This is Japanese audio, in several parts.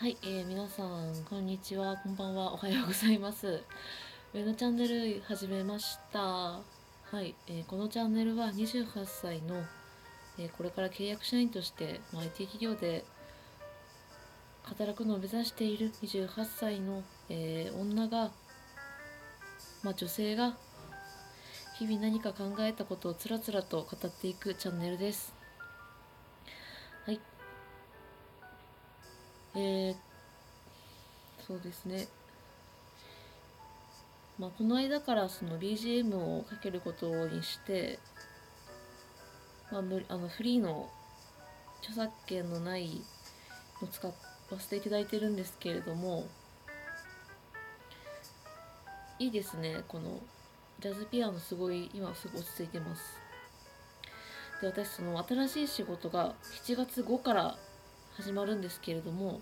はい、えー、皆さんこんにちはこんばんはおはようございます。上のチャンネル始めました。はい、えーこのチャンネルは28歳の、えーこれから契約社員として、まあ IT 企業で働くのを目指している28歳の、えー女が、まあ、女性が日々何か考えたことをつらつらと語っていくチャンネルです。えー、そうですね。まあこの間からその BGM をかけることにして、まあ、あのフリーの著作権のないのを使わせていただいてるんですけれどもいいですね。このジャズピアノすごい今すごい落ち着いてます。で私その新しい仕事が7月5から始まるんですけれども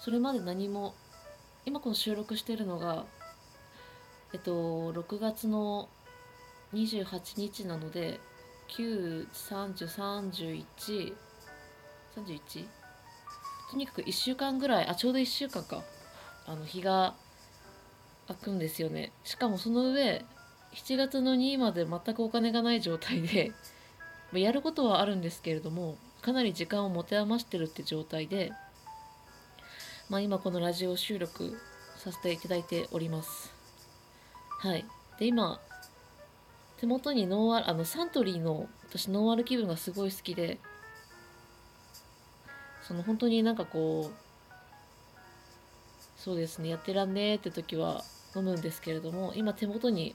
それまで何も今この収録してるのがえっと6月の28日なので9303131とにかく1週間ぐらいあちょうど1週間か。あの日が空くんですよね。しかもその上7月の2位まで全くお金がない状態でやることはあるんですけれどもかなり時間を持て余してるって状態で、まあ、今このラジオ収録させていただいております。はい。で今手元にノンアルあのサントリーの私ノンアル気分がすごい好きでその本当になんかこうそうですねやってらんねーって時は飲むんですけれども今手元に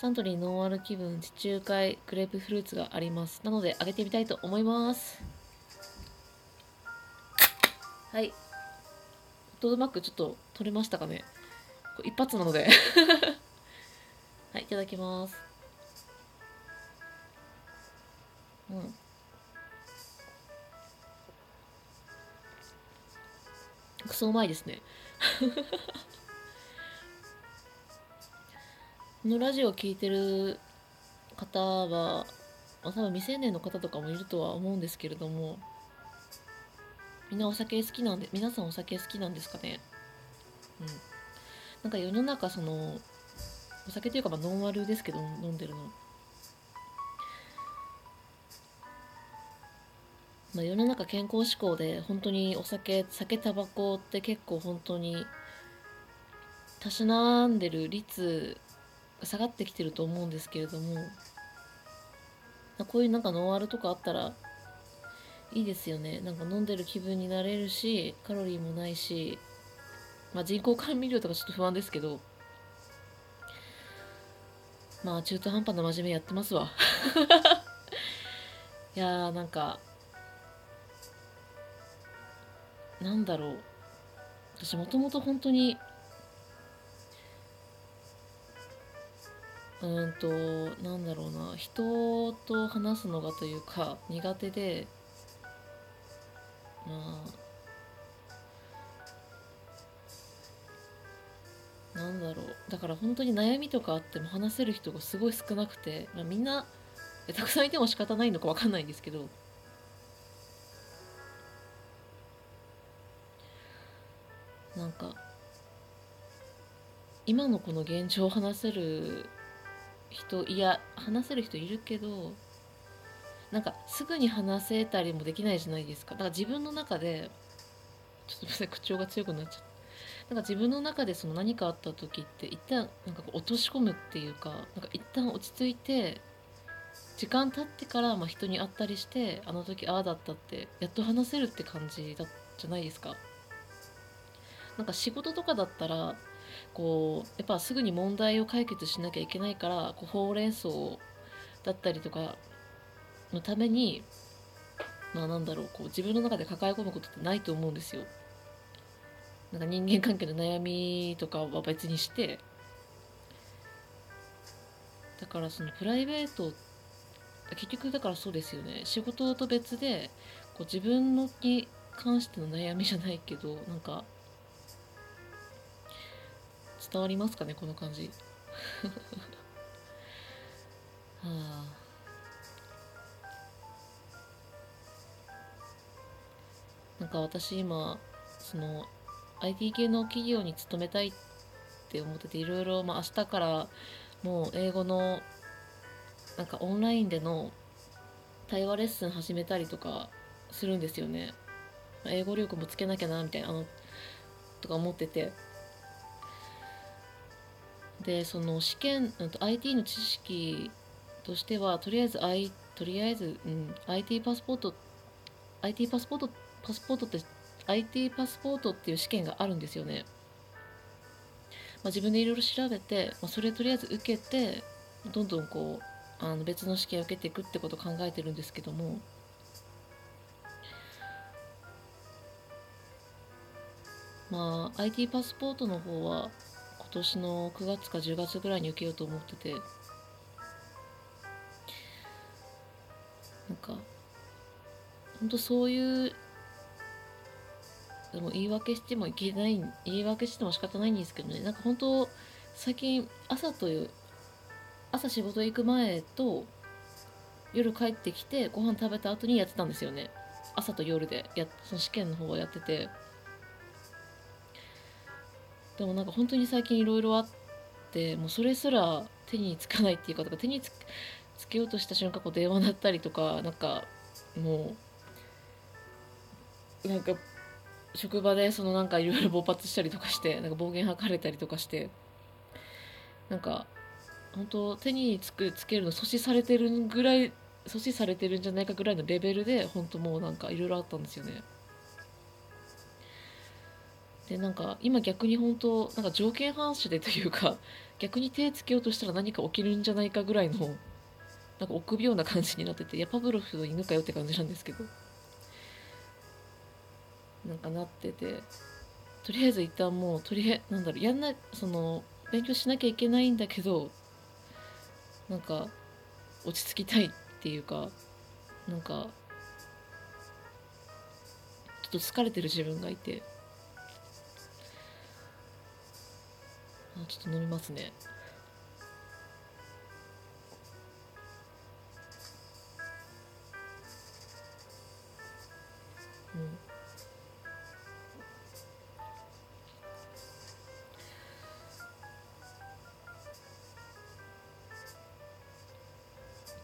サントリーノンアル気分地中海グレープフルーツがあります。なのであげてみたいと思います。はい。とうまくちょっと取れましたかね。これ一発なので。はいいただきます。うん。クソうまいですね。このラジオを聞いてる方は、まあ、多分未成年の方とかもいるとは思うんですけれどもみんなお酒好きなんで皆さんお酒好きなんですかね？うん。なんか世の中そのお酒というかまあノンアルですけど飲んでるの。まあ、世の中健康志向で本当にお酒酒タバコって結構本当にたしなんでる率下がってきてると思うんですけれどもこういうなんかノンアルとかあったらいいですよね。なんか飲んでる気分になれるしカロリーもないし、まあ、人工甘味料とかちょっと不安ですけどまあ中途半端な真面目やってますわ。いやーなんかなんだろう。私もともと本当にうんとなんだろうな。人と話すのがというか苦手でまあなんだろう。だから本当に悩みとかあっても話せる人がすごい少なくて、まあ、みんなたくさんいても仕方ないのか分かんないんですけどなんか今のこの現状を話せる人いや話せる人いるけどなんかすぐに話せたりもできないじゃないですか。だから自分の中でちょっとすいません口調が強くなっちゃった。なんか自分の中でその何かあった時って一旦なんか落とし込むっていうかなんか一旦落ち着いて時間経ってからまあ人に会ったりしてあの時ああだったってやっと話せるって感じだじゃないですか。なんか仕事とかだったらこうやっぱすぐに問題を解決しなきゃいけないからこうほうれん草だったりとかのためにまあなんだろうこう自分の中で抱え込むことってないと思うんですよ。なんか人間関係の悩みとかは別にしてだからそのプライベート結局だからそうですよね仕事と別でこう自分のに関しての悩みじゃないけどなんか伝わりますかねこの感じ。はあ。なんか私今その IT 系の企業に勤めたいって思ってていろいろ、まあ、明日からもう英語のなんかオンラインでの対話レッスン始めたりとかするんですよね。英語力もつけなきゃなみたいなあのとか思ってて。でその試験、IT の知識としてはとりあえず、I、とりあえず、うん、IT パスポート IT パスポートパスポートって IT パスポートっていう試験があるんですよね、まあ、自分でいろいろ調べて、まあ、それとりあえず受けてどんどんこうあの別の試験を受けていくってことを考えてるんですけども。まあ IT パスポートの方は年の9月か10月ぐらいに受けようと思ってて。なんか本当そういうでも言い訳してもいけない言い訳しても仕方ないんですけどね。なんか本当最近朝という朝仕事行く前と夜帰ってきてご飯食べた後にやってたんですよね。朝と夜でやその試験の方はやってて。でもなんか本当に最近いろいろあってもうそれすら手につかないっていうかとか手につけようとした瞬間こう電話鳴ったりとかなんかもうなんか職場でそのなんかいろいろ勃発したりとかしてなんか暴言吐かれたりとかしてなんか本当手につくつけるの阻止されてるぐらい阻止されてるんじゃないかぐらいのレベルで本当もうなんかいろいろあったんですよね。でなんか今逆に本当なんか条件反射でというか 逆に手つけようとしたら何か起きるんじゃないかぐらいのなんか臆病な感じになってていやパブロフの犬かよって感じなんですけど。なんかなってて。とりあえず一旦もうとりあえずなんだろうやんなその勉強しなきゃいけないんだけどなんか落ち着きたいっていうかなんかちょっと疲れてる自分がいて。ちょっと飲みますね。うん。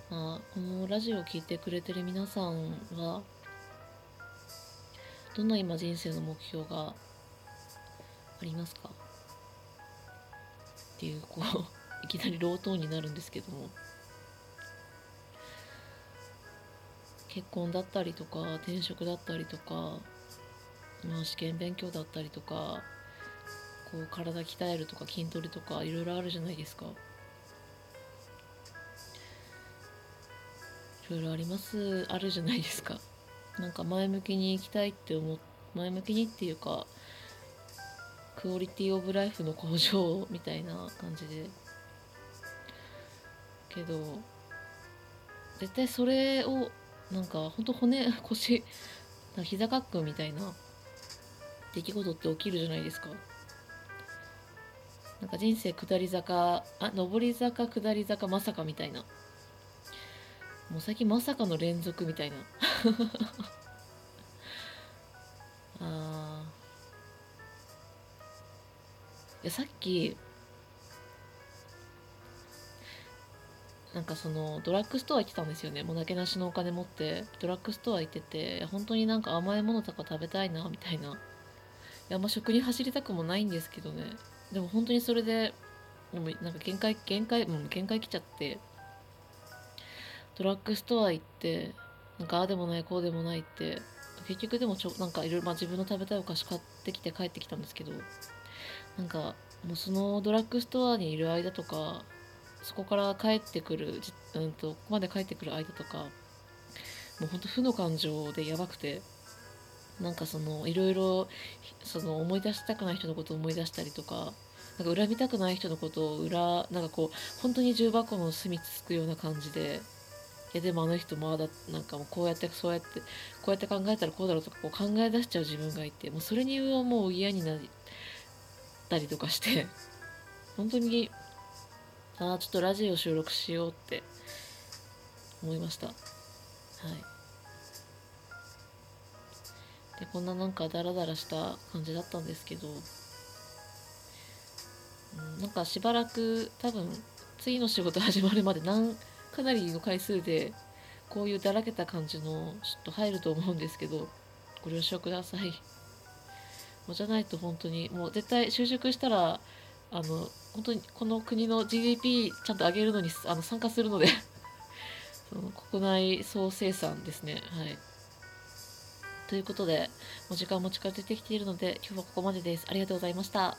まあ、このラジオを聴いてくれてる皆さんはどんな今人生の目標がありますか？っていうこう いきなりロートーンになるんですけども。結婚だったりとか転職だったりとか、まあ、試験勉強だったりとかこう体鍛えるとか筋トレとかいろいろあるじゃないですか。いろいろあります。あるじゃないですか。なんか前向きに行きたいって思前向きにっていうかクオリティオブライフの向上みたいな感じで。けど絶対それをなんかほんと骨腰なんか膝かっくんみたいな出来事って起きるじゃないですか。なんか人生下り坂あ上り坂下り坂まさかみたいな。もう最近まさかの連続みたいな。やさっきなんかそのドラッグストア行ってたんですよね。もうなけなしのお金持ってドラッグストア行ってて本当になんか甘いものとか食べたいなみたいな。いやま食に走りたくもないんですけどね。でも本当にそれでもうなんか限界限界もう限界来ちゃってドラッグストア行ってなんかああでもないこうでもないって結局でもちょなんかいろいろ、まあ、自分の食べたいお菓子買ってきて帰ってきたんですけどなんかもうそのドラッグストアにいる間とかそこから帰ってくる、うんと、ここまで帰ってくる間とかもうほんと負の感情でやばくてなんかそのいろいろその思い出したくない人のことを思い出したりとかなんか恨みたくない人のことを裏なんかこう本当に重箱の隅つつくような感じでいやでもあの人もあだなんかもうこうやってそうやってこうやって考えたらこうだろうとかこう考え出しちゃう自分がいてもうそれにはもう嫌になりったりとかして本当にああちょっとラジオ収録しようって思いました。はい。でこんななんかダラダラした感じだったんですけど、うん、なんかしばらく多分次の仕事始まるまでなんかなりの回数でこういうだらけた感じのちょっと入ると思うんですけどご了承ください。うじゃないと本当にもう絶対就職したらあの本当にこの国の GDP ちゃんと上げるのにあの参加するので その国内総生産ですねはいということで、もう時間も近づいてきているので、今日はここまでです。ありがとうございました。